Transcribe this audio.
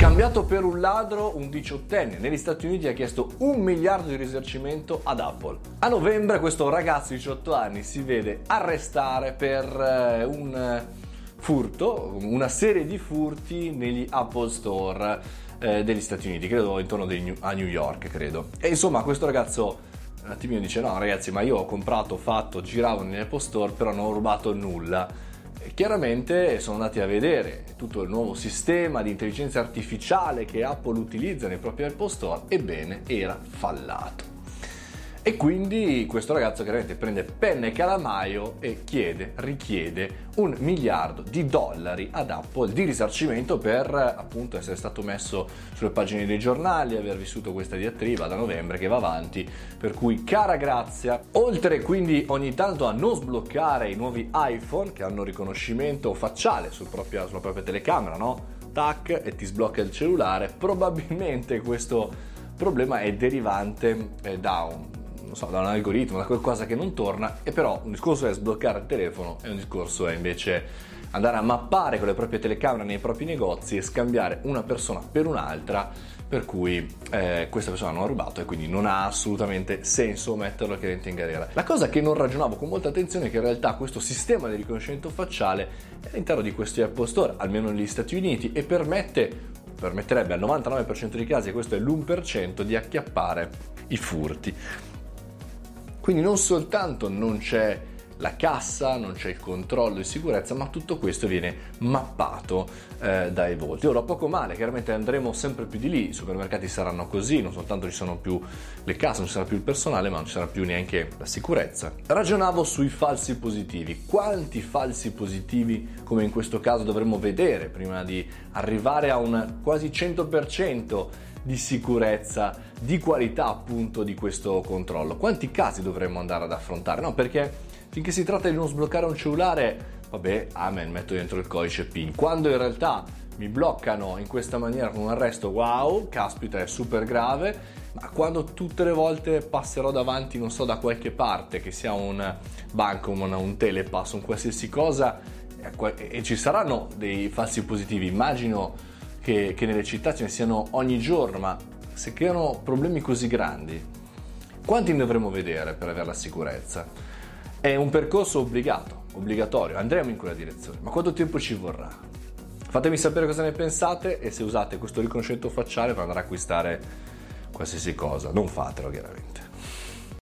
Scambiato per un ladro, un diciottenne negli Stati Uniti ha chiesto un miliardo di risarcimento ad Apple. A novembre questo ragazzo di 18 anni si vede arrestare per eh, un eh, furto, una serie di furti negli Apple Store eh, degli Stati Uniti, credo intorno New, a New York, credo. E insomma questo ragazzo un attimino dice no ragazzi ma io ho comprato, fatto, giravo nell'Apple Store però non ho rubato nulla chiaramente sono andati a vedere tutto il nuovo sistema di intelligenza artificiale che Apple utilizza nei propri Apple Store, ebbene era fallato. E quindi questo ragazzo chiaramente prende penna e calamaio e chiede, richiede un miliardo di dollari ad Apple di risarcimento per appunto essere stato messo sulle pagine dei giornali, aver vissuto questa diatriba da novembre che va avanti, per cui cara grazia, oltre quindi ogni tanto a non sbloccare i nuovi iPhone che hanno riconoscimento facciale sul proprio, sulla propria telecamera, no? Tac e ti sblocca il cellulare, probabilmente questo problema è derivante eh, da un so, da un algoritmo, da qualcosa che non torna, e però un discorso è sbloccare il telefono e un discorso è invece andare a mappare con le proprie telecamere nei propri negozi e scambiare una persona per un'altra, per cui eh, questa persona non ha rubato e quindi non ha assolutamente senso metterlo chiaramente in galera. La cosa che non ragionavo con molta attenzione è che in realtà questo sistema di riconoscimento facciale è all'interno di questi Apple Store, almeno negli Stati Uniti, e permette permetterebbe al 99% dei casi, e questo è l'1%, di acchiappare i furti. Quindi non soltanto non c'è la cassa, non c'è il controllo di sicurezza, ma tutto questo viene mappato eh, dai volti. Ora, poco male, chiaramente andremo sempre più di lì, i supermercati saranno così, non soltanto ci sono più le casse, non ci sarà più il personale, ma non ci sarà più neanche la sicurezza. Ragionavo sui falsi positivi. Quanti falsi positivi, come in questo caso, dovremmo vedere prima di arrivare a un quasi 100%? di sicurezza, di qualità appunto di questo controllo. Quanti casi dovremmo andare ad affrontare? No, perché finché si tratta di non sbloccare un cellulare, vabbè, amen, metto dentro il codice PIN. Quando in realtà mi bloccano in questa maniera con un arresto, wow, caspita, è super grave. Ma quando tutte le volte passerò davanti, non so, da qualche parte, che sia un bancomat, un telepass, un qualsiasi cosa, e ci saranno dei falsi positivi, immagino che, che nelle città ce ne siano ogni giorno, ma se creano problemi così grandi, quanti ne dovremo vedere per avere la sicurezza? È un percorso obbligato, obbligatorio, andremo in quella direzione, ma quanto tempo ci vorrà? Fatemi sapere cosa ne pensate e se usate questo riconoscimento facciale per andare a acquistare qualsiasi cosa, non fatelo chiaramente.